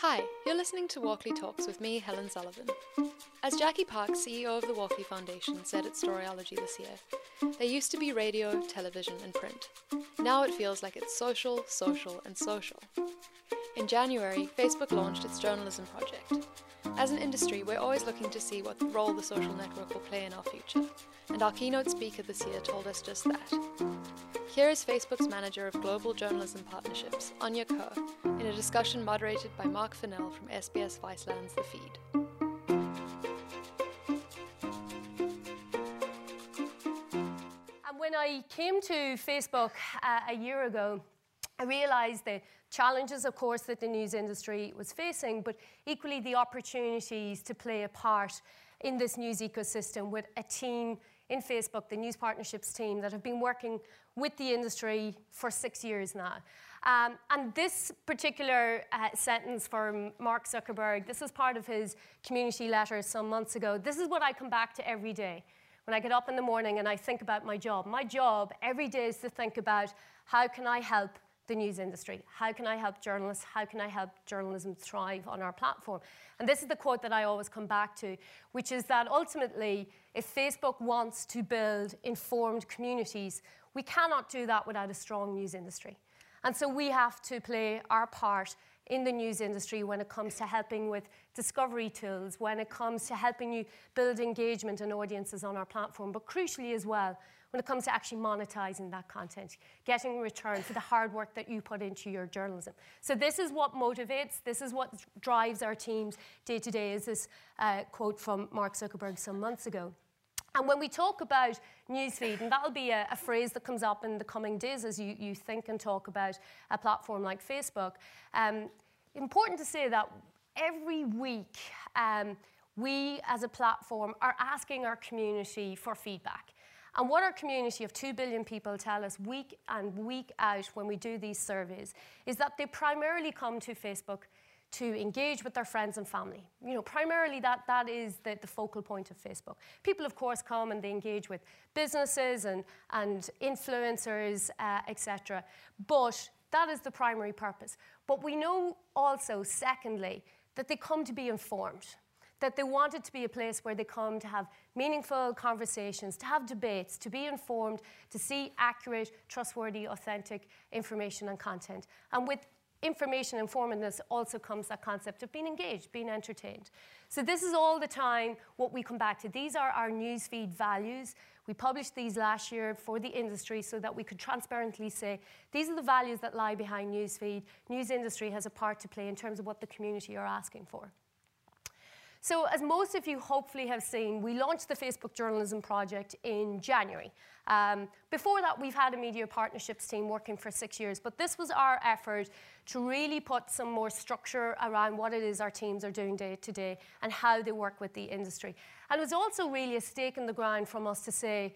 Hi, you're listening to Walkley Talks with me, Helen Sullivan. As Jacqui Park, CEO of the Walkley Foundation, said at Storyology this year, there used to be radio, television, and print. Now it feels like it's social, social, and social. In January, Facebook launched its journalism project. As an industry, we're always looking to see what role the social network will play in our future, and our keynote speaker this year told us just that. Here is Facebook's manager of global journalism partnerships, Áine Kerr, in a discussion moderated by Mark Fennell from SBS Viceland's The Feed. When I came to Facebook uh, a year ago, I realised the challenges, of course, that the news industry was facing, but equally the opportunities to play a part in this news ecosystem with a team in Facebook, the news partnerships team, that have been working with the industry for six years now. Um, and this particular uh, sentence from Mark Zuckerberg, this is part of his community letter some months ago. This is what I come back to every day. When I get up in the morning and I think about my job, my job every day is to think about how can I help the news industry? How can I help journalists? How can I help journalism thrive on our platform? And this is the quote that I always come back to, which is that ultimately, if Facebook wants to build informed communities, we cannot do that without a strong news industry. And so we have to play our part in the news industry when it comes to helping with discovery tools, when it comes to helping you build engagement and audiences on our platform, but crucially as well, when it comes to actually monetizing that content, getting return for the hard work that you put into your journalism. So this is what motivates, this is what drives our teams day to day, is this uh, quote from Mark Zuckerberg some months ago. And when we talk about newsfeed, and that'll be a, a, phrase that comes up in the coming days as you, you think and talk about a platform like Facebook, um, important to say that every week um, we as a platform are asking our community for feedback. And what our community of 2 billion people tell us week and week out when we do these surveys is that they primarily come to Facebook to engage with their friends and family. You know, primarily that, that is the, the focal point of Facebook. People, of course, come and they engage with businesses and, and influencers, uh, etc. But that is the primary purpose. But we know also, secondly, that they come to be informed that they want it to be a place where they come to have meaningful conversations, to have debates, to be informed, to see accurate, trustworthy, authentic information and content. And with information informedness also comes that concept of being engaged, being entertained. So this is all the time what we come back to. These are our newsfeed values. We published these last year for the industry so that we could transparently say these are the values that lie behind newsfeed. News industry has a part to play in terms of what the community are asking for. So, as most of you hopefully have seen, we launched the Facebook Journalism Project in January. Um, before that, we've had a media partnerships team working for six years, but this was our effort to really put some more structure around what it is our teams are doing day to day and how they work with the industry. And it was also really a stake in the ground from us to say,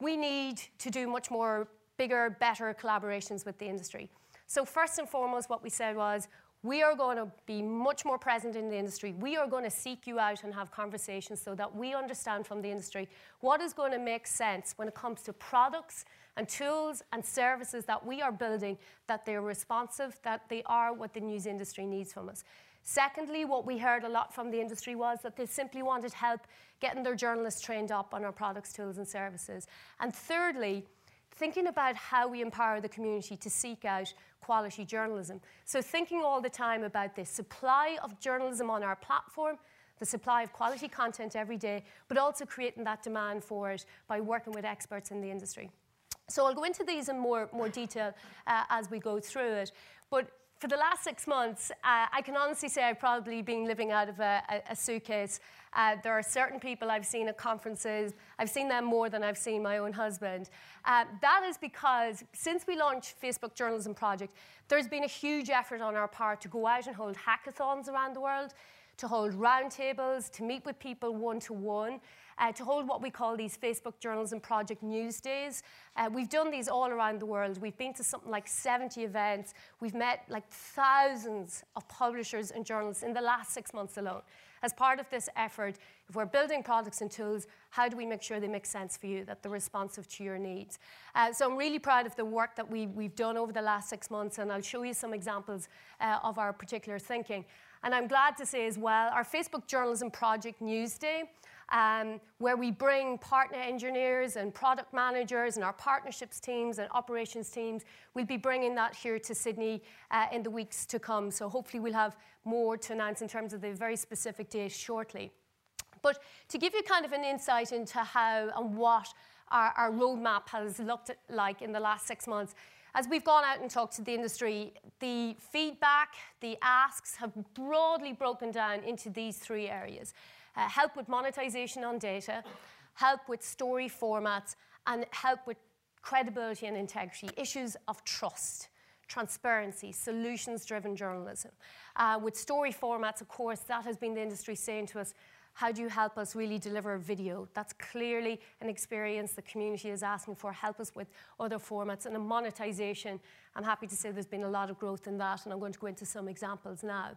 we need to do much more bigger, better collaborations with the industry. So, first and foremost, what we said was, we are going to be much more present in the industry. We are going to seek you out and have conversations so that we understand from the industry what is going to make sense when it comes to products and tools and services that we are building, that they're responsive, that they are what the news industry needs from us. Secondly, what we heard a lot from the industry was that they simply wanted help getting their journalists trained up on our products, tools, and services. And thirdly, thinking about how we empower the community to seek out quality journalism. So, thinking all the time about the supply of journalism on our platform, the supply of quality content every day, but also creating that demand for it by working with experts in the industry. So, I'll go into these in more, more detail uh, as we go through it. But for the last six months, uh, I can honestly say I've probably been living out of a, a, a suitcase. Uh, there are certain people I've seen at conferences, I've seen them more than I've seen my own husband. Uh, that is because since we launched Facebook Journalism Project, there's been a huge effort on our part to go out and hold hackathons around the world, to hold roundtables, to meet with people one to one uh, to hold what we call these Facebook Journalism Project News Days. Uh, we've done these all around the world. We've been to something like 70 events. We've met like thousands of publishers and journalists in the last six months alone. As part of this effort, if we're building products and tools, how do we make sure they make sense for you, that they're responsive to your needs? Uh, so I'm really proud of the work that we, we've done over the last six months, and I'll show you some examples uh, of our particular thinking. And I'm glad to say as well, our Facebook Journalism Project Newsday, um, where we bring partner engineers and product managers and our partnerships teams and operations teams. We'll be bringing that here to Sydney uh, in the weeks to come. So hopefully we'll have more to announce in terms of the very specific date shortly. But to give you kind of an insight into how and what our, our roadmap has looked like in the last six months, as we've gone out and talked to the industry, the feedback, the asks have broadly broken down into these three areas. Uh, help with monetization on data, help with story formats, and help with credibility and integrity, issues of trust, transparency, solutions driven journalism. Uh, with story formats, of course, that has been the industry saying to us, how do you help us really deliver video? That's clearly an experience the community is asking for. Help us with other formats and a monetization. I'm happy to say there's been a lot of growth in that, and I'm going to go into some examples now.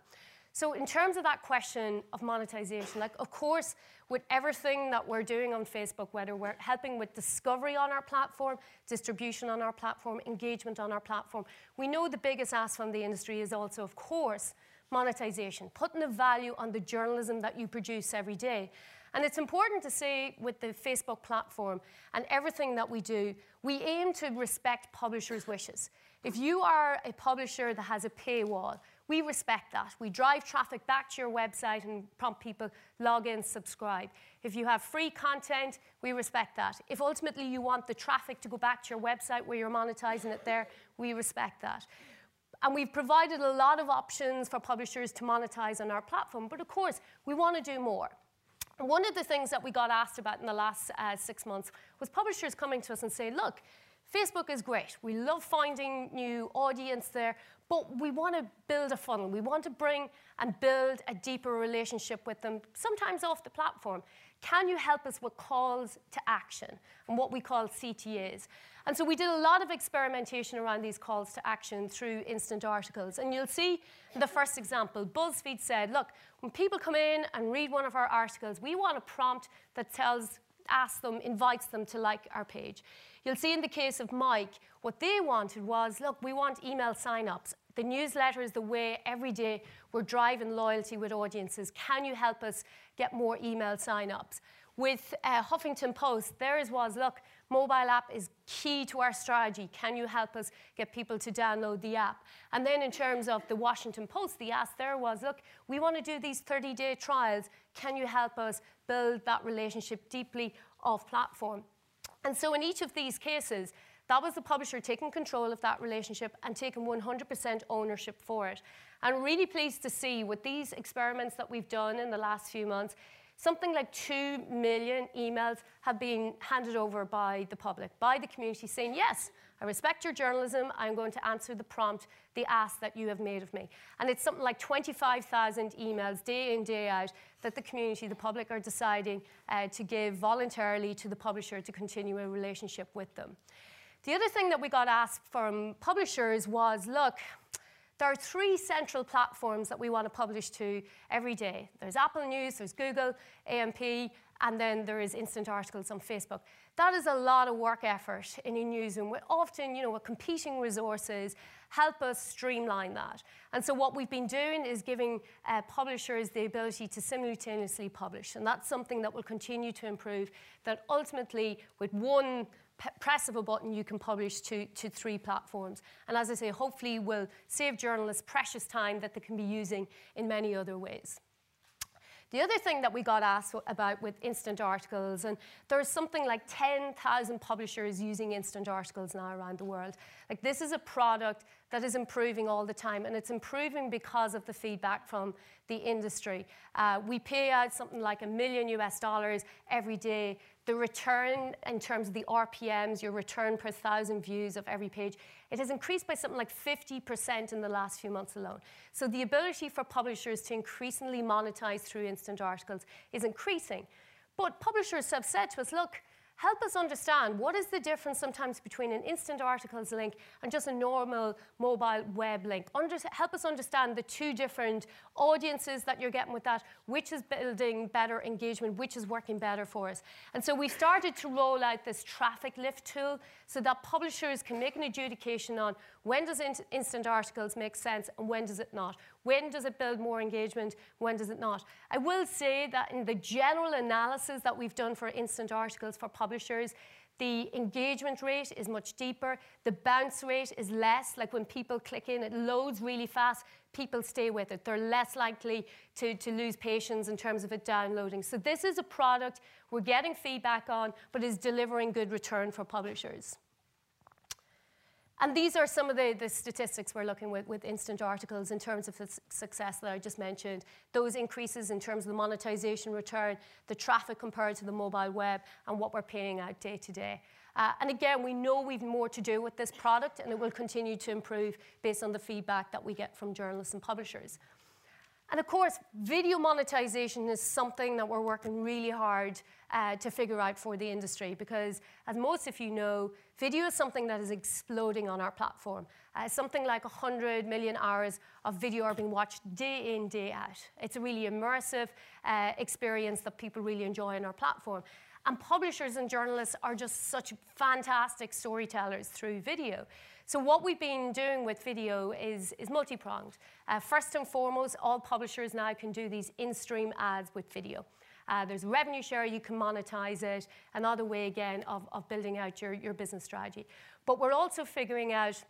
So in terms of that question of monetization, like of course, with everything that we're doing on Facebook, whether we're helping with discovery on our platform, distribution on our platform, engagement on our platform, we know the biggest ask from the industry is also, of course, monetization, putting a value on the journalism that you produce every day. And it's important to say with the Facebook platform and everything that we do, we aim to respect publishers' wishes. If you are a publisher that has a paywall, we respect that. We drive traffic back to your website and prompt people log in, subscribe. If you have free content, we respect that. If ultimately you want the traffic to go back to your website where you're monetizing it there, we respect that. And we've provided a lot of options for publishers to monetize on our platform, but of course, we want to do more. One of the things that we got asked about in the last uh, six months was publishers coming to us and saying, look, Facebook is great. We love finding new audience there, but we want to build a funnel. We want to bring and build a deeper relationship with them, sometimes off the platform. Can you help us with calls to action and what we call CTAs? And so we did a lot of experimentation around these calls to action through instant articles. And you'll see the first example. BuzzFeed said, look, when people come in and read one of our articles, we want a prompt that tells, asks them, invites them to like our page. You'll see in the case of Mic, what they wanted was, look, we want email sign-ups. The newsletter is the way every day we're driving loyalty with audiences. Can you help us get more email sign-ups? With uh, Huffington Post, theirs was, look, mobile app is key to our strategy. Can you help us get people to download the app? And then in terms of the Washington Post, the ask there was, look, we want to do these 30-day trials. Can you help us build that relationship deeply off platform? And so in each of these cases, that was the publisher taking control of that relationship and taking 100% ownership for it. I'm really pleased to see with these experiments that we've done in the last few months, something like 2 million emails have been handed over by the public, by the community, saying, yes, I respect your journalism. I'm going to answer the prompt, the ask that you have made of me. And it's something like 25,000 emails day in, day out that the community, the public, are deciding uh, to give voluntarily to the publisher to continue a relationship with them. The other thing that we got asked from publishers was look, there are three central platforms that we want to publish to every day. There's Apple News, there's Google, AMP, and then there is instant articles on Facebook. That is a lot of work effort in a newsroom. We're often, you know, competing resources, help us streamline that. And so what we've been doing is giving uh, publishers the ability to simultaneously publish. And that's something that will continue to improve, that ultimately with one press of a button, you can publish to, to three platforms. And as I say, hopefully will save journalists precious time that they can be using in many other ways. The other thing that we got asked about with instant articles, and there's something like 10,000 publishers using instant articles now around the world. Like this is a product that is improving all the time, and it's improving because of the feedback from the industry. Uh, we pay out something like a million US dollars every day the return in terms of the RPMs, your return per thousand views of every page, it has increased by something like 50% in the last few months alone. So the ability for publishers to increasingly monetize through instant articles is increasing. But publishers have said to us, look, help us understand what is the difference sometimes between an instant articles link and just a normal mobile web link. Under, help us understand the two different audiences that you're getting with that, which is building better engagement, which is working better for us. And so we started to roll out this traffic lift tool so that publishers can make an adjudication on when does in instant articles make sense and when does it not? When does it build more engagement? When does it not? I will say that in the general analysis that we've done for instant articles for publishers, the engagement rate is much deeper. The bounce rate is less. Like when people click in, it loads really fast. People stay with it. They're less likely to, to lose patience in terms of it downloading. So, this is a product we're getting feedback on, but is delivering good return for publishers. And these are some of the, the statistics we're looking with with instant articles in terms of the success that I just mentioned. Those increases in terms of the monetization return, the traffic compared to the mobile web, and what we're paying out day to day. Uh, and again, we know we've more to do with this product, and it will continue to improve based on the feedback that we get from journalists and publishers. And of course, video monetization is something that we're working really hard uh, to figure out for the industry because, as most of you know, video is something that is exploding on our platform. Uh, something like 100 million hours of video are being watched day in, day out. It's a really immersive uh, experience that people really enjoy on our platform. And publishers and journalists are just such fantastic storytellers through video. So what we've been doing with video is, is multi-pronged. Uh, first and foremost, all publishers now can do these in-stream ads with video. Uh, there's revenue share, you can monetize it, another way again of, of building out your, your business strategy. But we're also figuring out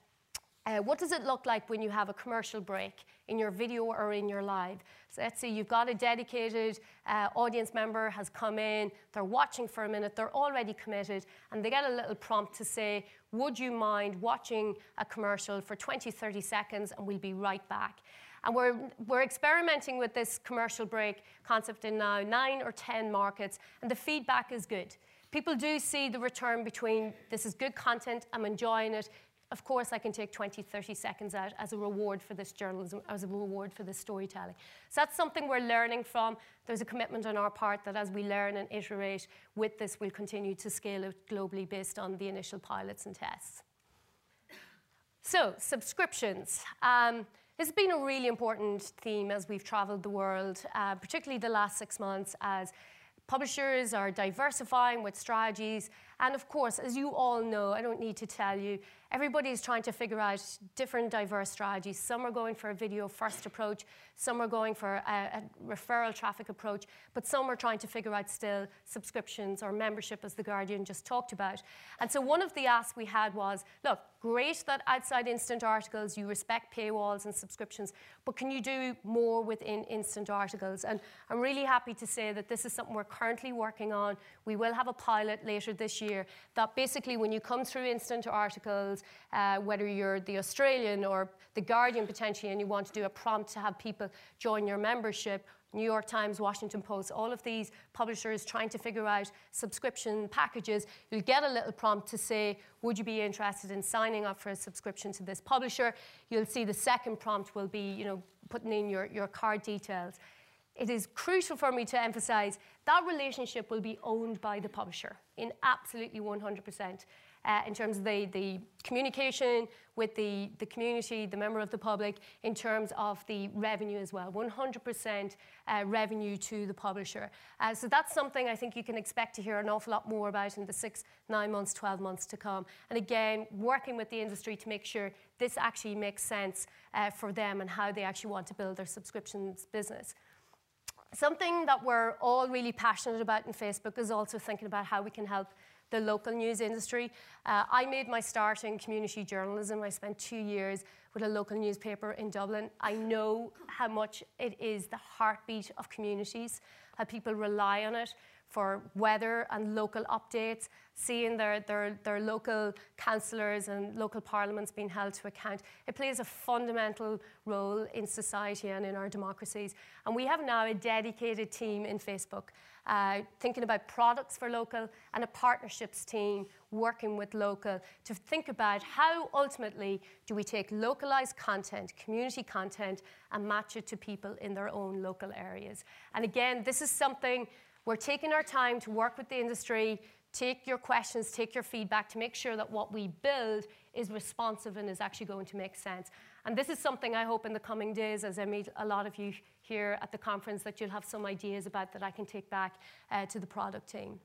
uh, what does it look like when you have a commercial break in your video or in your live? So let's say you've got a dedicated uh, audience member has come in, they're watching for a minute, they're already committed, and they get a little prompt to say, would you mind watching a commercial for 20, 30 seconds and we'll be right back. And we're, we're experimenting with this commercial break concept in now nine or 10 markets, and the feedback is good. People do see the return between this is good content, I'm enjoying it, of course, I can take 20, 30 seconds out as a reward for this journalism, as a reward for this storytelling. So that's something we're learning from. There's a commitment on our part that as we learn and iterate with this, we'll continue to scale it globally based on the initial pilots and tests. So, subscriptions. Um, this has been a really important theme as we've traveled the world, uh, particularly the last six months, as publishers are diversifying with strategies. And of course, as you all know, I don't need to tell you, everybody's trying to figure out different diverse strategies. Some are going for a video first approach, some are going for a, a, referral traffic approach, but some are trying to figure out still subscriptions or membership, as The Guardian just talked about. And so one of the asks we had was look, great that outside instant articles you respect paywalls and subscriptions, but can you do more within instant articles? And I'm really happy to say that this is something we're currently working on. We will have a pilot later this year that basically when you come through instant articles, uh, whether you're the Australian or the Guardian potentially, and you want to do a prompt to have people join your membership, New York Times, Washington Post, all of these publishers trying to figure out subscription packages, you'll get a little prompt to say, Would you be interested in signing up for a subscription to this publisher? You'll see the second prompt will be, you know, putting in your, your card details. It is crucial for me to emphasize that relationship will be owned by the publisher in absolutely 100% uh, in terms of the, the communication with the, the community, the member of the public, in terms of the revenue as well. 100% uh, revenue to the publisher. Uh, so that's something I think you can expect to hear an awful lot more about in the six, nine months, 12 months to come. And again, working with the industry to make sure this actually makes sense uh, for them and how they actually want to build their subscriptions business. Something that we're all really passionate about in Facebook is also thinking about how we can help the local news industry. Uh, I made my start in community journalism. I spent two years with a local newspaper in Dublin. I know how much it is the heartbeat of communities, how people rely on it for weather and local updates, seeing their, their, their local councillors and local parliaments being held to account. It plays a fundamental role in society and in our democracies. And we have now a dedicated team in Facebook uh, thinking about products for local and a partnerships team working with local to think about how ultimately do we take localized content, community content, and match it to people in their own local areas. And again, this is something we're taking our time to work with the industry take your questions, take your feedback to make sure that what we build is responsive and is actually going to make sense. And this is something I hope in the coming days, as I meet a lot of you here at the conference, that you'll have some ideas about that I can take back uh, to the product team.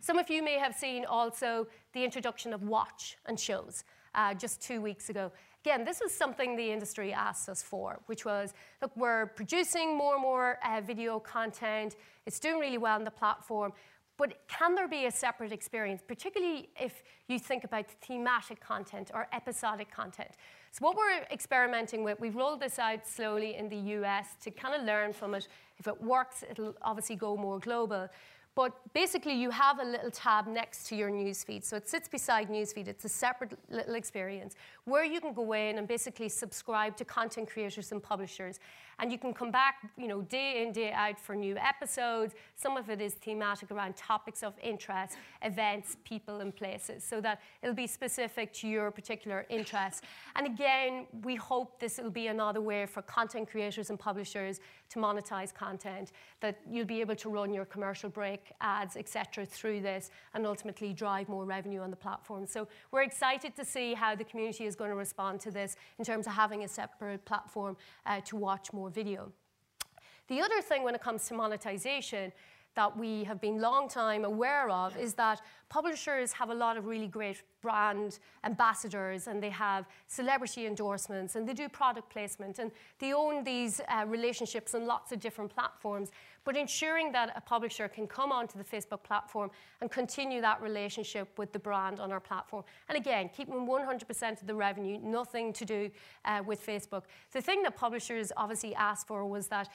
Some of you may have seen also the introduction of watch and shows uh, just two weeks ago. Again, this was something the industry asked us for, which was look, we're producing more and more uh, video content, it's doing really well on the platform. But can there be a separate experience, particularly if you think about thematic content or episodic content? So, what we're experimenting with, we've rolled this out slowly in the US to kind of learn from it. If it works, it'll obviously go more global. But basically, you have a little tab next to your newsfeed. So it sits beside newsfeed. It's a separate little experience where you can go in and basically subscribe to content creators and publishers. And you can come back, you know, day in, day out for new episodes. Some of it is thematic around topics of interest, events, people, and places, so that it'll be specific to your particular interests. And again, we hope this will be another way for content creators and publishers to monetize content, that you'll be able to run your commercial break ads, etc., through this and ultimately drive more revenue on the platform. So we're excited to see how the community is going to respond to this in terms of having a separate platform uh, to watch more video. The other thing when it comes to monetization that we have been long time aware of is that publishers have a lot of really great brand ambassadors and they have celebrity endorsements and they do product placement and they own these uh, relationships on lots of different platforms. But ensuring that a publisher can come onto the Facebook platform and continue that relationship with the brand on our platform. And again, keeping 100% of the revenue, nothing to do uh, with Facebook. The thing that publishers obviously asked for was that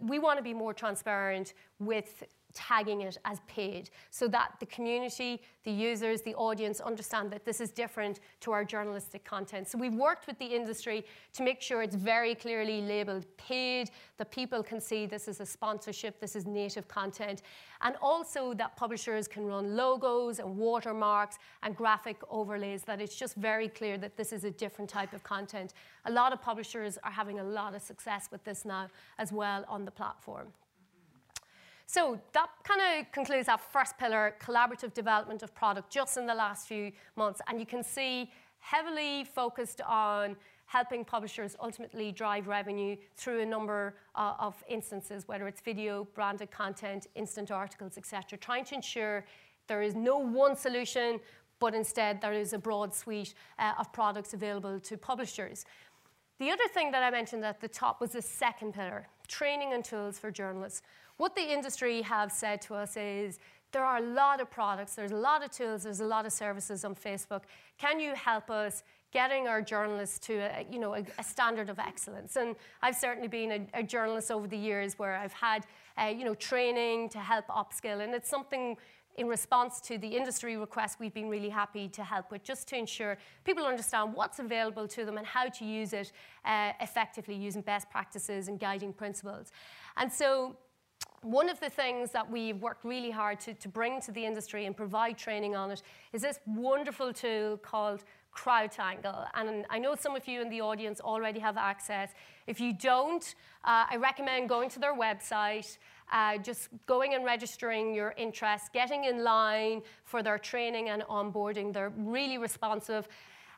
we want to be more transparent with tagging it as paid so that the community, the users, the audience understand that this is different to our journalistic content. So we've worked with the industry to make sure it's very clearly labeled paid, that people can see this is a sponsorship, this is native content, and also that publishers can run logos and watermarks and graphic overlays, that it's just very clear that this is a different type of content. A lot of publishers are having a lot of success with this now as well on the platform. So that kind of concludes our first pillar, collaborative development of product, just in the last few months. And you can see heavily focused on helping publishers ultimately drive revenue through a number uh, of instances, whether it's video, branded content, instant articles, etc., trying to ensure there is no one solution, but instead there is a broad suite uh, of products available to publishers. The other thing that I mentioned at the top was the second pillar, training and tools for journalists. What the industry have said to us is there are a lot of products, there's a lot of tools, there's a lot of services on Facebook. Can you help us getting our journalists to a, you know, a, a standard of excellence? And I've certainly been a, a journalist over the years where I've had uh, you know, training to help upskill, and it's something in response to the industry request, we've been really happy to help with, just to ensure people understand what's available to them and how to use it uh, effectively using best practices and guiding principles. And so one of the things that we've worked really hard to, to bring to the industry and provide training on it is this wonderful tool called CrowdTangle. And I know some of you in the audience already have access. If you don't, uh, I recommend going to their website, uh, just going and registering your interest, getting in line for their training and onboarding. They're really responsive.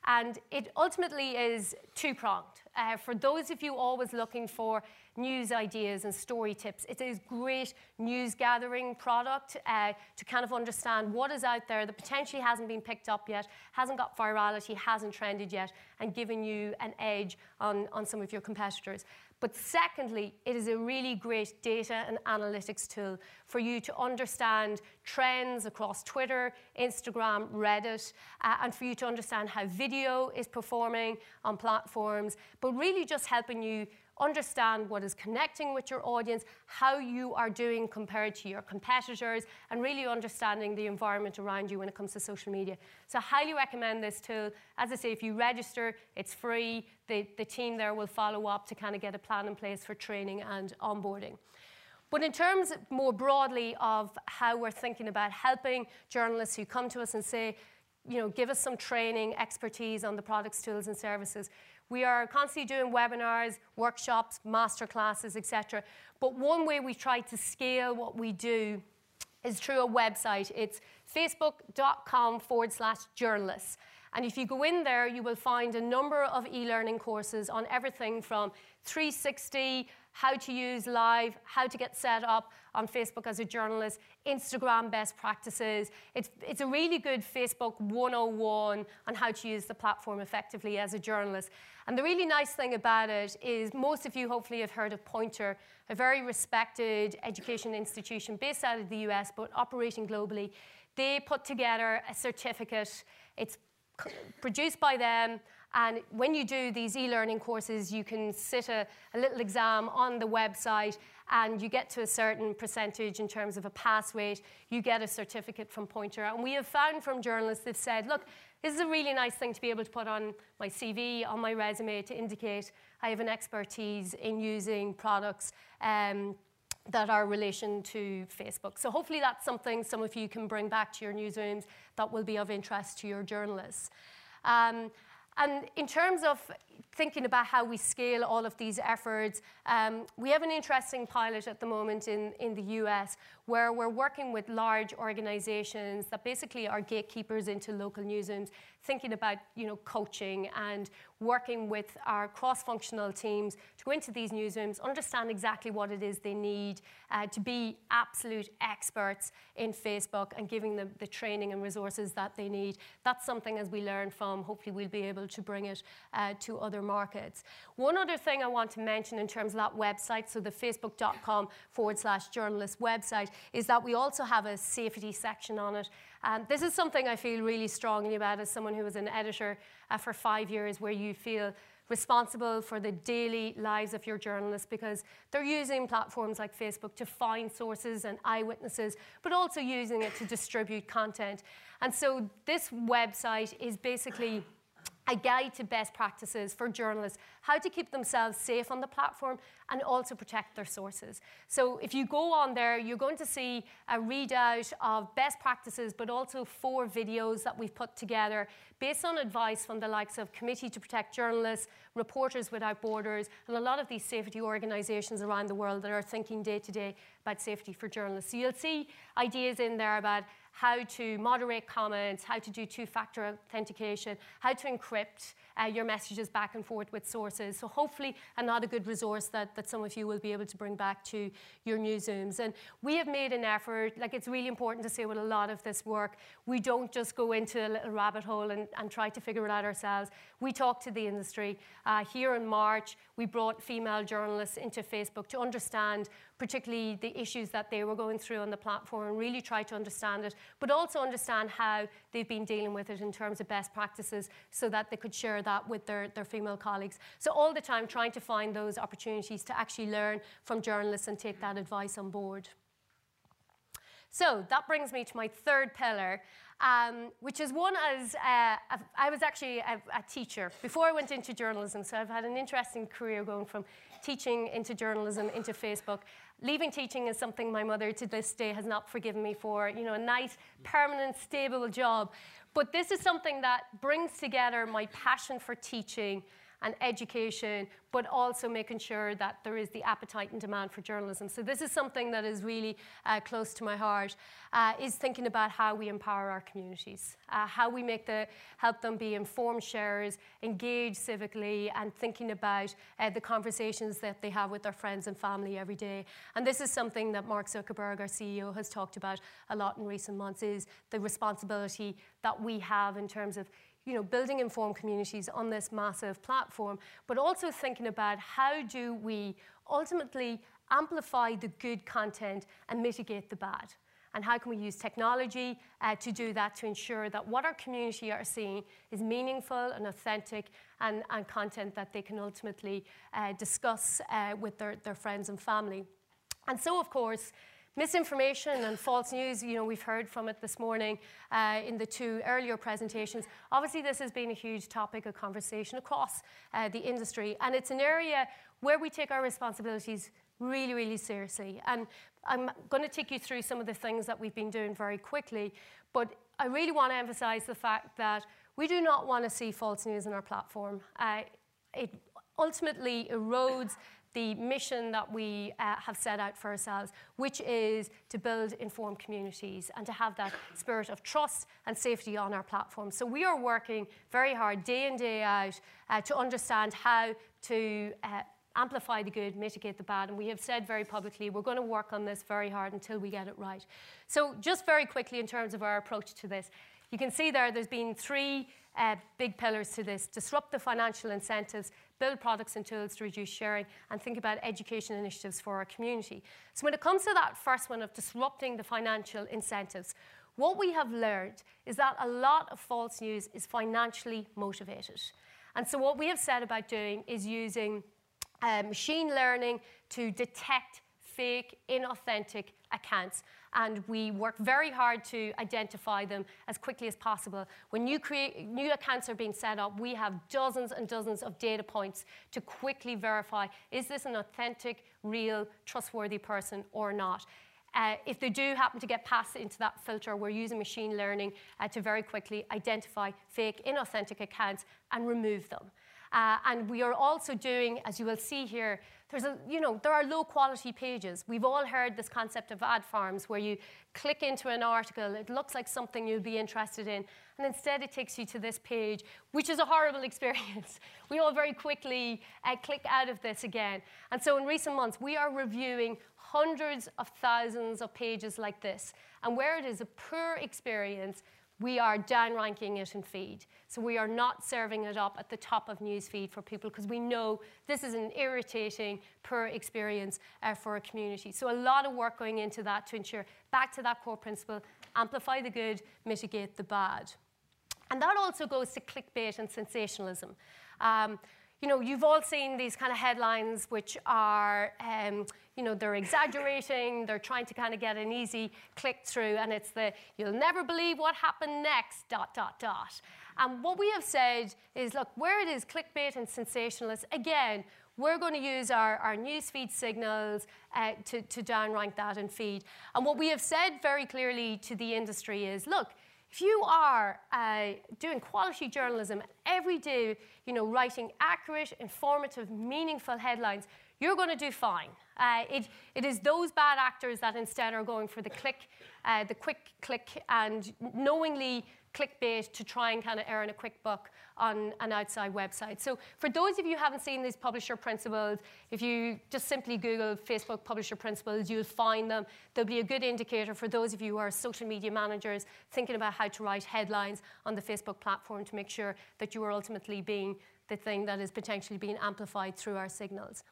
And it ultimately is two pronged. Uh, for those of you always looking for news ideas and story tips. It is a great news gathering product uh, to kind of understand what is out there that potentially hasn't been picked up yet, hasn't got virality, hasn't trended yet, and giving you an edge on, on some of your competitors. But secondly, it is a really great data and analytics tool for you to understand trends across Twitter, Instagram, Reddit, uh, and for you to understand how video is performing on platforms, but really just helping you understand what is connecting with your audience, how you are doing compared to your competitors, and really understanding the environment around you when it comes to social media. So I highly recommend this tool. As I say, if you register, it's free. The, the team there will follow up to kind of get a plan in place for training and onboarding. But in terms more broadly of how we're thinking about helping journalists who come to us and say, you know, give us some training, expertise on the products, tools, and services. We are constantly doing webinars, workshops, masterclasses, etc. But one way we try to scale what we do is through a website. It's facebook.com forward slash journalists. And if you go in there, you will find a number of e learning courses on everything from 360, how to use live, how to get set up on Facebook as a journalist, Instagram best practices. It's, it's a really good Facebook 101 on how to use the platform effectively as a journalist. And the really nice thing about it is most of you hopefully have heard of Poynter, a very respected education institution based out of the US but operating globally. They put together a certificate. It's produced by them. And when you do these e-learning courses, you can sit a, a, little exam on the website and you get to a certain percentage in terms of a pass rate. You get a certificate from Poynter. And we have found from journalists, they've said, look, this is a really nice thing to be able to put on my CV, on my resume to indicate I have an expertise in using products um, that are relation to Facebook. So hopefully that's something some of you can bring back to your newsrooms that will be of interest to your journalists. Um, and in terms of thinking about how we scale all of these efforts, um, we have an interesting pilot at the moment in, in the US where we're working with large organizations that basically are gatekeepers into local newsrooms, thinking about you know, coaching and working with our cross-functional teams to go into these newsrooms, understand exactly what it is they need uh, to be absolute experts in Facebook and giving them the training and resources that they need. That's something as we learn from, hopefully we'll be able to bring it uh, to other markets. One other thing I want to mention in terms of that website, so the facebook.com forward slash journalist website, is that we also have a safety section on it. Um, this is something I feel really strongly about as someone who was an editor uh, for five years, where you feel responsible for the daily lives of your journalists because they're using platforms like Facebook to find sources and eyewitnesses, but also using it to distribute content. And so this website is basically a guide to best practices for journalists, how to keep themselves safe on the platform and also protect their sources. So if you go on there, you're going to see a readout of best practices, but also four videos that we've put together based on advice from the likes of Committee to Protect Journalists, Reporters Without Borders, and a lot of these safety organisations around the world that are thinking day to day about safety for journalists. So you'll see ideas in there about how to moderate comments, how to do two-factor authentication, how to encrypt uh, your messages back and forth with sources. So hopefully another good resource that, that some of you will be able to bring back to your new Zooms. And we have made an effort, like it's really important to say with a lot of this work, we don't just go into a little rabbit hole and, and try to figure it out ourselves. We talk to the industry. Uh, here in March, we brought female journalists into Facebook to understand particularly the issues that they were going through on the platform and really try to understand it, but also understand how they've been dealing with it in terms of best practices so that they could share that with their, their female colleagues. So all the time trying to find those opportunities to actually learn from journalists and take that advice on board. So that brings me to my third pillar, um, which is one as uh, I was actually a, a, teacher before I went into journalism. So I've had an interesting career going from teaching into journalism into Facebook. Leaving teaching is something my mother to this day has not forgiven me for. You know, a nice, permanent, stable job. But this is something that brings together my passion for teaching and education, but also making sure that there is the appetite and demand for journalism. So this is something that is really uh, close to my heart, uh, is thinking about how we empower our communities, uh, how we make the, help them be informed sharers, engage civically, and thinking about uh, the conversations that they have with their friends and family every day. And this is something that Mark Zuckerberg, our CEO, has talked about a lot in recent months, is the responsibility that we have in terms of you know, building informed communities on this massive platform, but also thinking about how do we ultimately amplify the good content and mitigate the bad. And how can we use technology uh, to do that to ensure that what our community are seeing is meaningful and authentic and, and content that they can ultimately uh, discuss uh, with their, their friends and family. And so, of course, Misinformation and false news, you know, we've heard from it this morning uh, in the two earlier presentations. Obviously, this has been a huge topic of conversation across uh, the industry, and it's an area where we take our responsibilities really, really seriously. And I'm going to take you through some of the things that we've been doing very quickly, but I really want to emphasize the fact that we do not want to see false news on our platform. Uh, it ultimately erodes the mission that we uh, have set out for ourselves, which is to build informed communities and to have that spirit of trust and safety on our platform. So we are working very hard day in, day out uh, to understand how to uh, amplify the good, mitigate the bad. And we have said very publicly we're going to work on this very hard until we get it right. So, just very quickly, in terms of our approach to this, you can see there there's been three uh, big pillars to this disrupt the financial incentives, build products and tools to reduce sharing, and think about education initiatives for our community. So, when it comes to that first one of disrupting the financial incentives, what we have learned is that a lot of false news is financially motivated. And so, what we have said about doing is using uh, machine learning to detect fake, inauthentic accounts. And we work very hard to identify them as quickly as possible. When new, create, new accounts are being set up, we have dozens and dozens of data points to quickly verify is this an authentic, real, trustworthy person or not. Uh, if they do happen to get passed into that filter, we're using machine learning uh, to very quickly identify fake, inauthentic accounts and remove them. Uh, and we are also doing, as you will see here, there's a, you know, there are low quality pages. We've all heard this concept of ad farms where you click into an article, it looks like something you'll be interested in, and instead it takes you to this page, which is a horrible experience. we all very quickly uh, click out of this again. And so in recent months, we are reviewing hundreds of thousands of pages like this. And where it is a poor experience, we are downranking it in feed. So we are not serving it up at the top of newsfeed for people because we know this is an irritating, poor experience uh, for a community. So a lot of work going into that to ensure, back to that core principle, amplify the good, mitigate the bad. And that also goes to clickbait and sensationalism. Um, you know, you've all seen these kind of headlines which are, um, you know, they're exaggerating, they're trying to kind of get an easy click through, and it's the, you'll never believe what happened next, dot, dot, dot. And what we have said is, look, where it is clickbait and sensationalist, again, we're going to use our, our newsfeed signals uh, to, to downrank that and feed. And what we have said very clearly to the industry is, look, if you are uh, doing quality journalism every day, you know, writing accurate, informative, meaningful headlines, you're going to do fine. Uh, it, it is those bad actors that instead are going for the click, uh, the quick click, and knowingly clickbait to try and kind of earn a quick buck on an outside website. So for those of you who haven't seen these publisher principles, if you just simply Google Facebook publisher principles, you'll find them. They'll be a good indicator for those of you who are social media managers thinking about how to write headlines on the Facebook platform to make sure that you are ultimately being the thing that is potentially being amplified through our signals.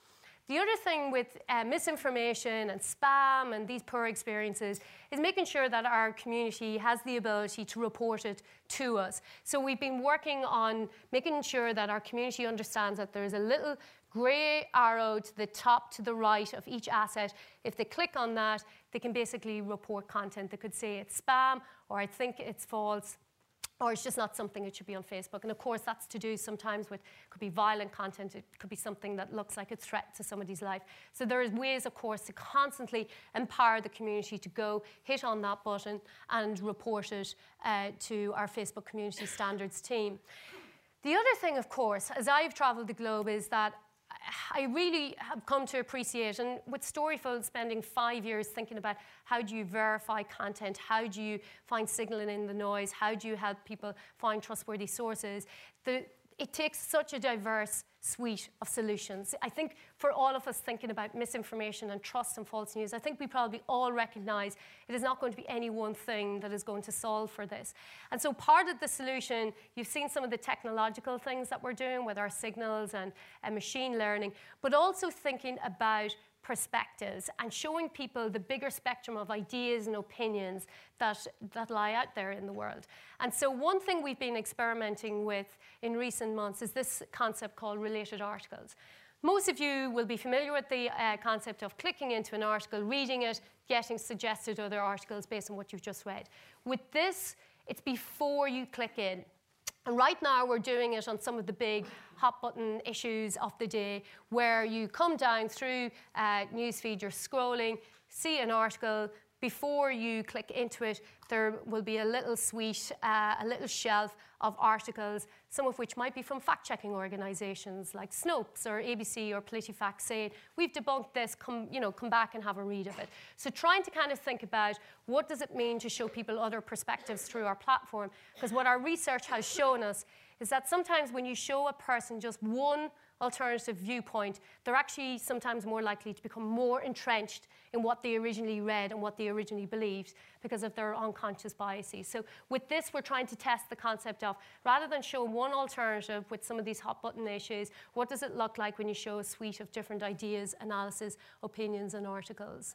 The other thing with uh, misinformation and spam and these poor experiences is making sure that our community has the ability to report it to us. So we've been working on making sure that our community understands that there's a little grey arrow to the top to the right of each asset. If they click on that, they can basically report content that could say it's spam or I think it's false or it's just not something that should be on Facebook. And of course, that's to do sometimes with could be violent content. It could be something that looks like a threat to somebody's life. So there is ways, of course, to constantly empower the community to go hit on that button and report it uh, to our Facebook community standards team. The other thing, of course, as I've travelled the globe, is that I really have come to appreciate, and with Storyful spending five years thinking about how do you verify content, how do you find signaling in the noise, how do you help people find trustworthy sources, the, it takes such a diverse suite of solutions. I think for all of us thinking about misinformation and trust and false news, I think we probably all recognize it is not going to be any one thing that is going to solve for this. And so part of the solution, you've seen some of the technological things that we're doing with our signals and, and machine learning, but also thinking about perspectives and showing people the bigger spectrum of ideas and opinions that, that lie out there in the world. And so, one thing we've been experimenting with in recent months is this concept called related articles. Most of you will be familiar with the uh, concept of clicking into an article, reading it, getting suggested other articles based on what you've just read. With this, it's before you click in. And right now, we're doing it on some of the big hot button issues of the day where you come down through uh, newsfeed, you're scrolling, see an article, before you click into it, there will be a little suite, uh, a little shelf of articles, some of which might be from fact checking organizations like Snopes or ABC or PolitiFact saying, we've debunked this, come, you know, come back and have a read of it. So trying to kind of think about what does it mean to show people other perspectives through our platform, because what our research has shown us is that sometimes when you show a person just one alternative viewpoint, they're actually sometimes more likely to become more entrenched in what they originally read and what they originally believed because of their unconscious biases. So with this, we're trying to test the concept of rather than show one alternative with some of these hot button issues, what does it look like when you show a suite of different ideas, analysis, opinions, and articles?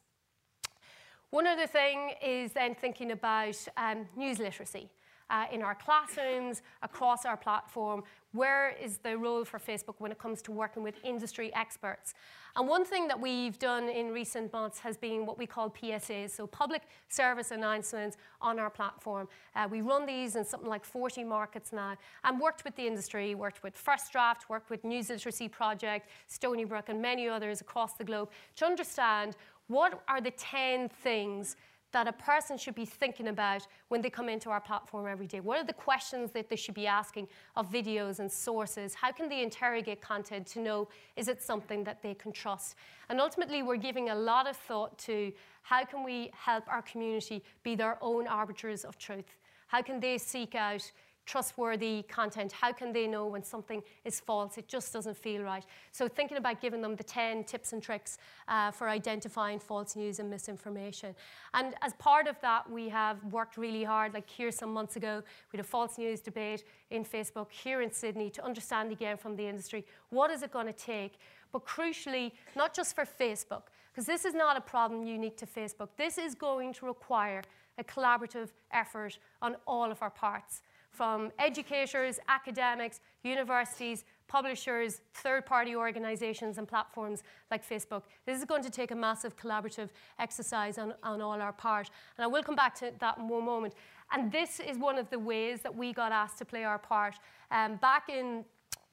One other thing is then thinking about um, news literacy uh, in our classrooms, across our platform. Where is the role for Facebook when it comes to working with industry experts? And one thing that we've done in recent months has been what we call PSAs, so public service announcements on our platform. Uh, we run these in something like 40 markets now and worked with the industry, worked with First Draft, worked with News Literacy Project, Stony Brook, and many others across the globe to understand what are the 10 things that a person should be thinking about when they come into our platform every day? What are the questions that they should be asking of videos and sources? How can they interrogate content to know is it something that they can trust? And ultimately, we're giving a lot of thought to how can we help our community be their own arbiters of truth? How can they seek out trustworthy content? How can they know when something is false? It just doesn't feel right. So, thinking about giving them the 10 tips and tricks uh, for identifying false news and misinformation. And as part of that, we have worked really hard, like here some months ago, we had a false news debate in Facebook here in Sydney to understand again from the industry what is it going to take. But crucially, not just for Facebook, because this is not a problem unique to Facebook. This is going to require a collaborative effort on all of our parts from educators, academics, universities, publishers, third party organizations, and platforms like Facebook. This is going to take a massive collaborative exercise on, on all our part. And I will come back to that in one moment. And this is one of the ways that we got asked to play our part. Um, back in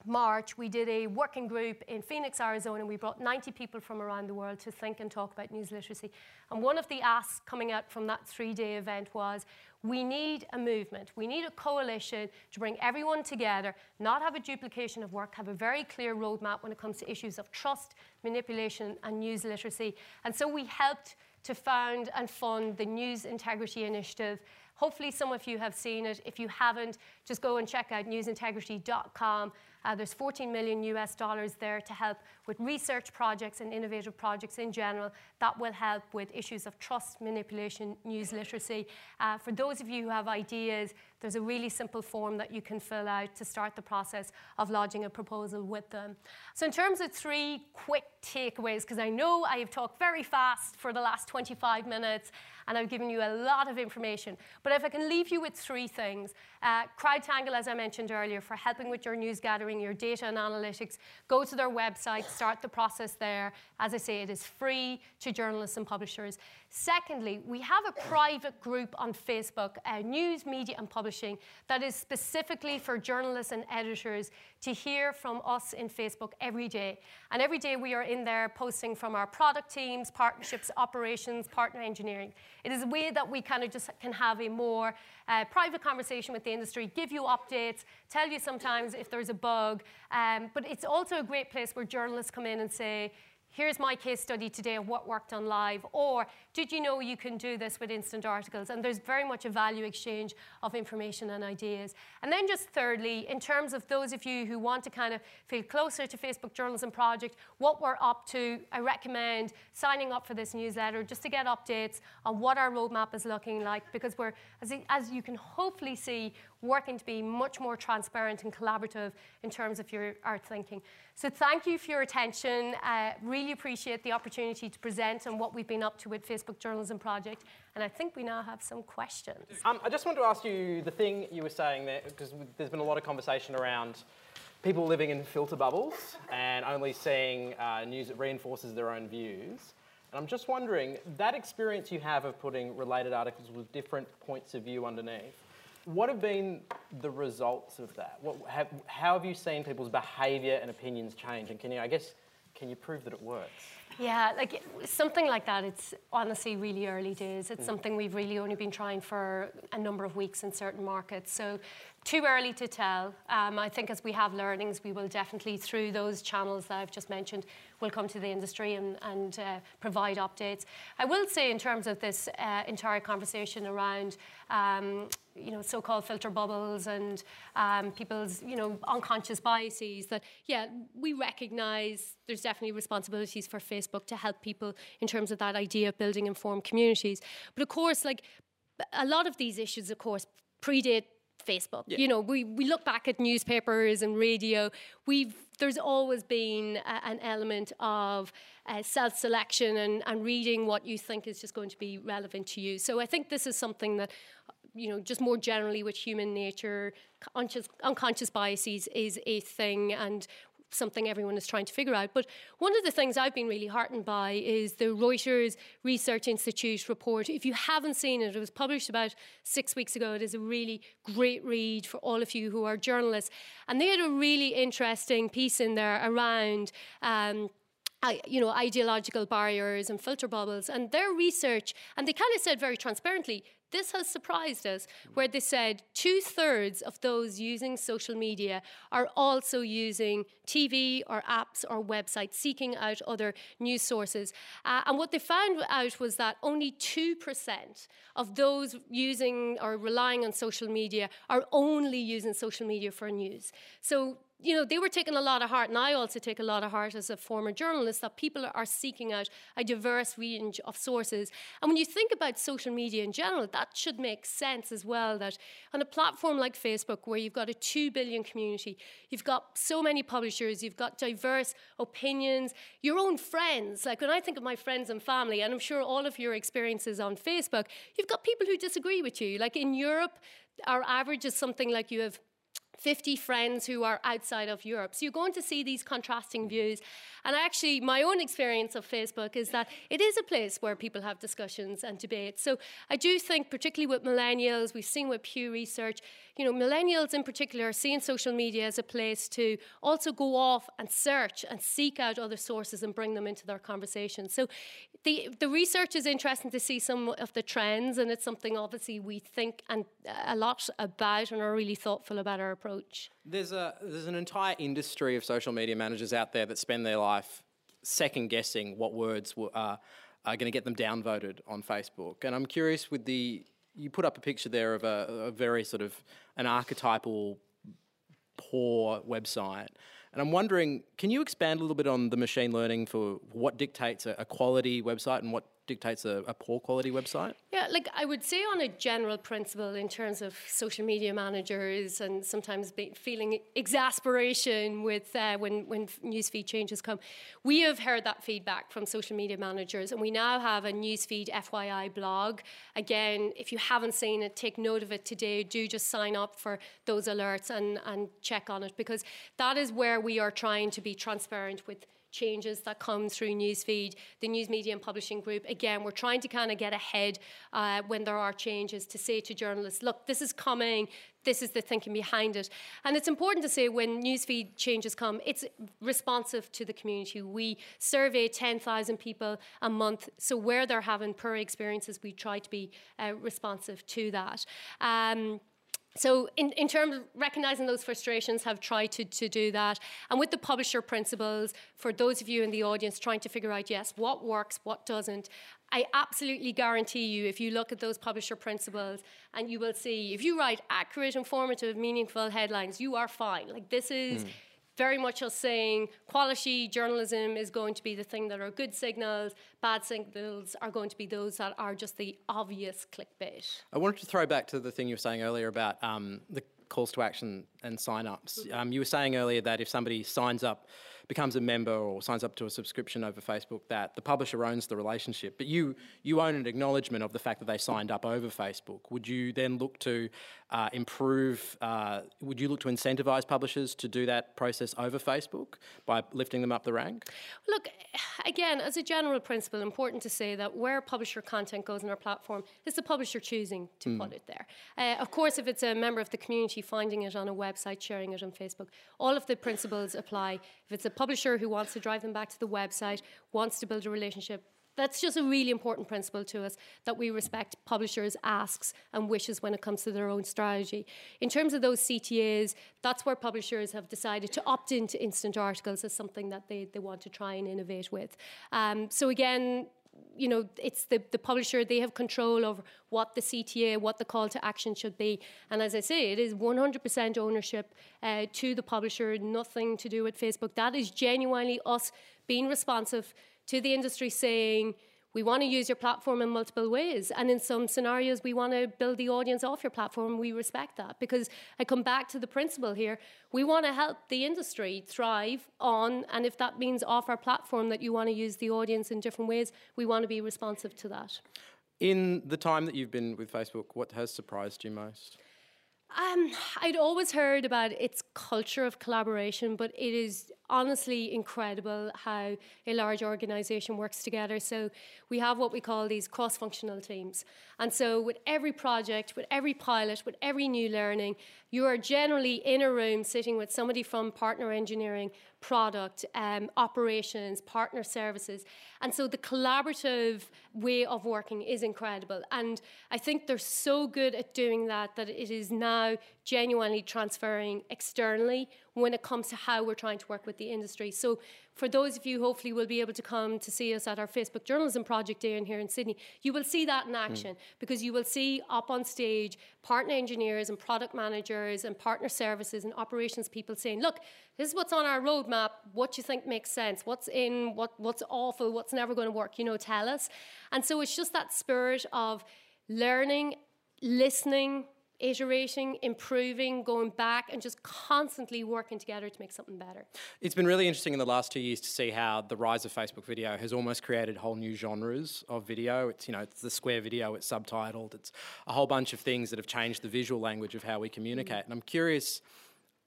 March, we did a working group in Phoenix, Arizona, and we brought 90 people from around the world to think and talk about news literacy. And one of the asks coming out from that three day event was we need a movement, we need a coalition to bring everyone together, not have a duplication of work, have a very clear roadmap when it comes to issues of trust, manipulation, and news literacy. And so we helped to found and fund the News Integrity Initiative. Hopefully, some of you have seen it. If you haven't, just go and check out newsintegrity.com. Uh, there's 14 million US dollars there to help with research projects and innovative projects in general that will help with issues of trust, manipulation, news literacy. Uh, for those of you who have ideas, there's a really simple form that you can fill out to start the process of lodging a proposal with them. So, in terms of three quick takeaways, because I know I have talked very fast for the last 25 minutes and I've given you a lot of information, but if I can leave you with three things uh, CrowdTangle, as I mentioned earlier, for helping with your news gathering, your data and analytics, go to their website, start the process there. As I say, it is free to journalists and publishers. Secondly, we have a private group on Facebook, uh, News, Media and Publishing, that is specifically for journalists and editors to hear from us in Facebook every day. And every day we are in there posting from our product teams, partnerships, operations, partner engineering. It is a way that we kind of just can have a more uh, private conversation with the industry, give you updates, tell you sometimes if there's a bug. Um, but it's also a great place where journalists come in and say, here's my case study today of what worked on live, or did you know you can do this with instant articles? And there's very much a value exchange of information and ideas. And then just thirdly, in terms of those of you who want to kind of feel closer to Facebook Journalism Project, what we're up to, I recommend signing up for this newsletter just to get updates on what our roadmap is looking like, because we're, as, as you can hopefully see, working to be much more transparent and collaborative in terms of your art thinking. So thank you for your attention. Uh, really appreciate the opportunity to present on what we've been up to with Facebook Journalism Project. And I think we now have some questions. Um, I just want to ask you the thing you were saying there, because there's been a lot of conversation around people living in filter bubbles and only seeing uh, news that reinforces their own views. And I'm just wondering, that experience you have of putting related articles with different points of view underneath, what have been the results of that? What, have, how have you seen people's behaviour and opinions change? And can you, I guess, can you prove that it works? Yeah, like something like that, it's honestly really early days. It's mm. something we've really only been trying for a number of weeks in certain markets. So, too early to tell. Um, I think as we have learnings, we will definitely, through those channels that I've just mentioned, will come to the industry and, and uh, provide updates. I will say, in terms of this uh, entire conversation around um, you know, so-called filter bubbles and um, people's, you know, unconscious biases. That yeah, we recognise there's definitely responsibilities for Facebook to help people in terms of that idea of building informed communities. But of course, like a lot of these issues, of course, predate Facebook. Yeah. You know, we, we look back at newspapers and radio. We've there's always been a, an element of uh, self-selection and, and reading what you think is just going to be relevant to you. So I think this is something that you know, just more generally with human nature, conscious, unconscious biases is a thing, and something everyone is trying to figure out. But one of the things I've been really heartened by is the Reuters Research Institute report. If you haven't seen it, it was published about six weeks ago. It is a really great read for all of you who are journalists. And they had a really interesting piece in there around. Um, you know, ideological barriers and filter bubbles. And their research, and they kind of said very transparently, this has surprised us, where they said two thirds of those using social media are also using TV or apps or websites, seeking out other news sources. Uh, and what they found out was that only 2% of those using or relying on social media are only using social media for news. So you know, they were taking a lot of heart, and I also take a lot of heart as a former journalist that people are seeking out a diverse range of sources. And when you think about social media in general, that should make sense as well. That on a platform like Facebook, where you've got a 2 billion community, you've got so many publishers, you've got diverse opinions, your own friends. Like when I think of my friends and family, and I'm sure all of your experiences on Facebook, you've got people who disagree with you. Like in Europe, our average is something like you have 50 friends who are outside of Europe. So you're going to see these contrasting mm-hmm. views. And actually, my own experience of Facebook is that it is a place where people have discussions and debates. So I do think, particularly with millennials, we've seen with Pew Research, you know, millennials in particular are seeing social media as a place to also go off and search and seek out other sources and bring them into their conversations. So the, the research is interesting to see some of the trends, and it's something obviously we think and uh, a lot about and are really thoughtful about our approach. There's a there's an entire industry of social media managers out there that spend their life second guessing what words are, are going to get them downvoted on Facebook. And I'm curious with the you put up a picture there of a, a very sort of an archetypal poor website. And I'm wondering, can you expand a little bit on the machine learning for what dictates a, quality website and what dictates a, a, poor quality website? Yeah, like I would say on a general principle in terms of social media managers and sometimes feeling exasperation with uh, when, when newsfeed changes come. We have heard that feedback from social media managers and we now have a newsfeed FYI blog. Again, if you haven't seen it, take note of it today. Do just sign up for those alerts and, and check on it because that is where we are trying to be transparent with changes that come through Newsfeed, the News Media and Publishing Group. Again, we're trying to kind of get ahead uh, when there are changes to say to journalists, look, this is coming, this is the thinking behind it. And it's important to say when newsfeed changes come, it's responsive to the community. We survey 10,000 people a month, so where they're having poor experiences, we try to be uh, responsive to that. Um, so in, in terms of recognizing those frustrations have tried to, to do that. And with the publisher principles for those of you in the audience trying to figure out yes what works what doesn't i absolutely guarantee you if you look at those publisher principles and you will see if you write accurate informative meaningful headlines you are fine. Like this is mm very much us saying quality journalism is going to be the thing that are good signals, bad signals are going to be those that are just the obvious clickbait. I wanted to throw back to the thing you were saying earlier about um, the calls to action and sign ups. Mm-hmm. Um, you were saying earlier that if somebody signs up, becomes a member or signs up to a subscription over Facebook, that the publisher owns the relationship. But you you own an acknowledgement of the fact that they signed up over Facebook. Would you then look to uh, improve? Uh, would you look to incentivize publishers to do that process over Facebook by lifting them up the rank? Look, again, as a general principle, important to say that where publisher content goes on our platform is the publisher choosing to mm. put it there. Uh, of course, if it's a member of the community finding it on a website, sharing it on Facebook, all of the principles apply. If it's a publisher who wants to drive them back to the website wants to build a relationship that's just a really important principle to us that we respect publishers' asks and wishes when it comes to their own strategy. In terms of those CTAs, that's where publishers have decided to opt into instant articles as something that they, they want to try and innovate with. Um, so again, you know, it's the, the publisher, they have control over what the CTA, what the call to action should be. And as I say, it is 100% ownership uh, to the publisher, nothing to do with Facebook. That is genuinely us being responsive to the industry saying, we want to use your platform in multiple ways. And in some scenarios, we want to build the audience off your platform. We respect that because I come back to the principle here. We want to help the industry thrive on, and if that means off our platform that you want to use the audience in different ways, we want to be responsive to that. In the time that you've been with Facebook, what has surprised you most? Um, I'd always heard about its culture of collaboration, but it is honestly incredible how a large organization works together. So we have what we call these cross functional teams. And so with every project, with every pilot, with every new learning, you are generally in a room sitting with somebody from partner engineering, product, um, operations, partner services. And so the collaborative way of working is incredible. And I think they're so good at doing that that it is now genuinely transferring externally when it comes to how we're trying to work with the industry. So, for those of you hopefully will be able to come to see us at our Facebook Journalism Project Day in here in Sydney, you will see that in action mm. because you will see up on stage partner engineers and product managers and partner services and operations people saying, look, this is what's on our roadmap. What do you think makes sense? What's in? What, what's awful? What's never going to work? You know, tell us. And so it's just that spirit of learning, listening, iterating, improving, going back, and just constantly working together to make something better. It's been really interesting in the last two years to see how the rise of Facebook video has almost created whole new genres of video. It's you know it's the square video, it's subtitled, it's a whole bunch of things that have changed the visual language of how we communicate. Mm. And I'm curious,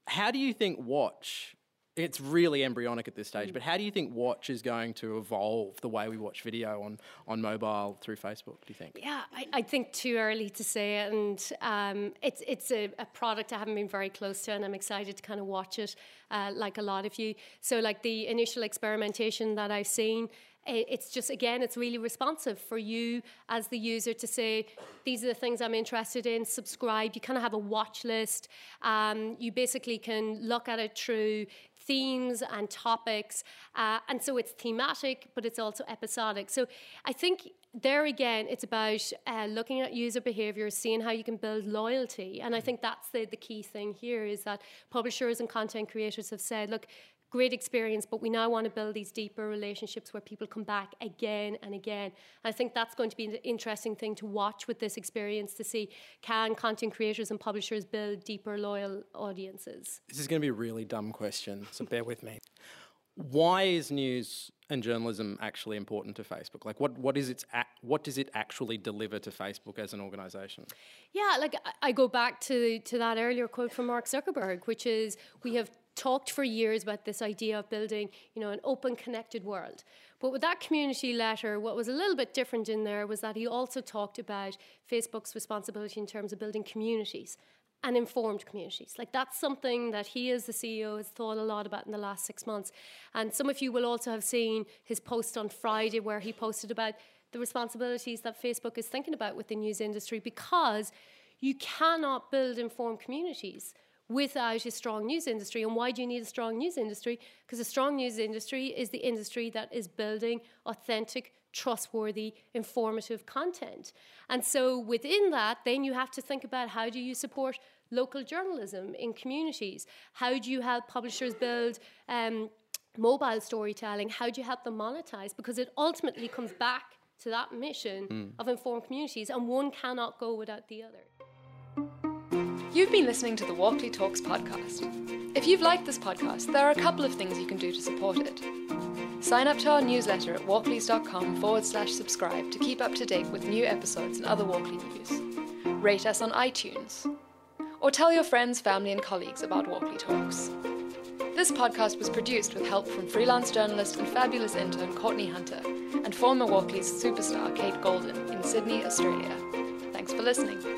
how do you think Watch it's really embryonic at this stage. Mm. But how do you think Watch is going to evolve the way we watch video on, on mobile through Facebook? Do you think? Yeah, I, I think too early to say, and um, it's it's a, a, product I haven't been very close to, and I'm excited to kind of watch it, uh, like a lot of you. So, like the initial experimentation that I've seen, it's just again it's really responsive for you as the user to say these are the things i'm interested in subscribe you kind of have a watch list um, you basically can look at it through themes and topics. Uh, and so it's thematic, but it's also episodic. So I think there again, it's about uh, looking at user behavior, seeing how you can build loyalty. And I think that's the, the key thing here is that publishers and content creators have said, look, great experience, but we now want to build these deeper relationships where people come back again and again. I think that's going to be an interesting thing to watch with this experience to see can content creators and publishers build deeper, loyal audiences. This is going to be a really dumb question, so bear with me. Why is news and journalism actually important to Facebook? Like, what, what is its what does it actually deliver to Facebook as an organisation? Yeah, like I go back to to that earlier quote from Mark Zuckerberg, which is we have talked for years about this idea of building, you know, an open, connected world. But with that community letter, what was a little bit different in there was that he also talked about Facebook's responsibility in terms of building communities and informed communities. Like that's something that he, as the CEO, has thought a lot about in the last six months. And some of you will also have seen his post on Friday where he posted about the responsibilities that Facebook is thinking about with the news industry because you cannot build informed communities without a strong news industry. And why do you need a strong news industry? Because a strong news industry is the industry that is building authentic, trustworthy, informative content. And so within that, then you have to think about how do you support local journalism in communities? How do you help publishers build um, mobile storytelling? How do you help them monetize? Because it ultimately comes back to that mission mm. of informed communities, and one cannot go without the other. You've been listening to the Walkley Talks podcast. If you've liked this podcast, there are a couple of things you can do to support it. Sign up to our newsletter at walkleys.com forward slash subscribe to keep up to date with new episodes and other Walkley news. Rate us on iTunes. Or tell your friends, family, and colleagues about Walkley Talks. This podcast was produced with help from freelance journalist and fabulous intern Courtney Hunter and former Walkley's superstar Kate Golden in Sydney, Australia. Thanks for listening.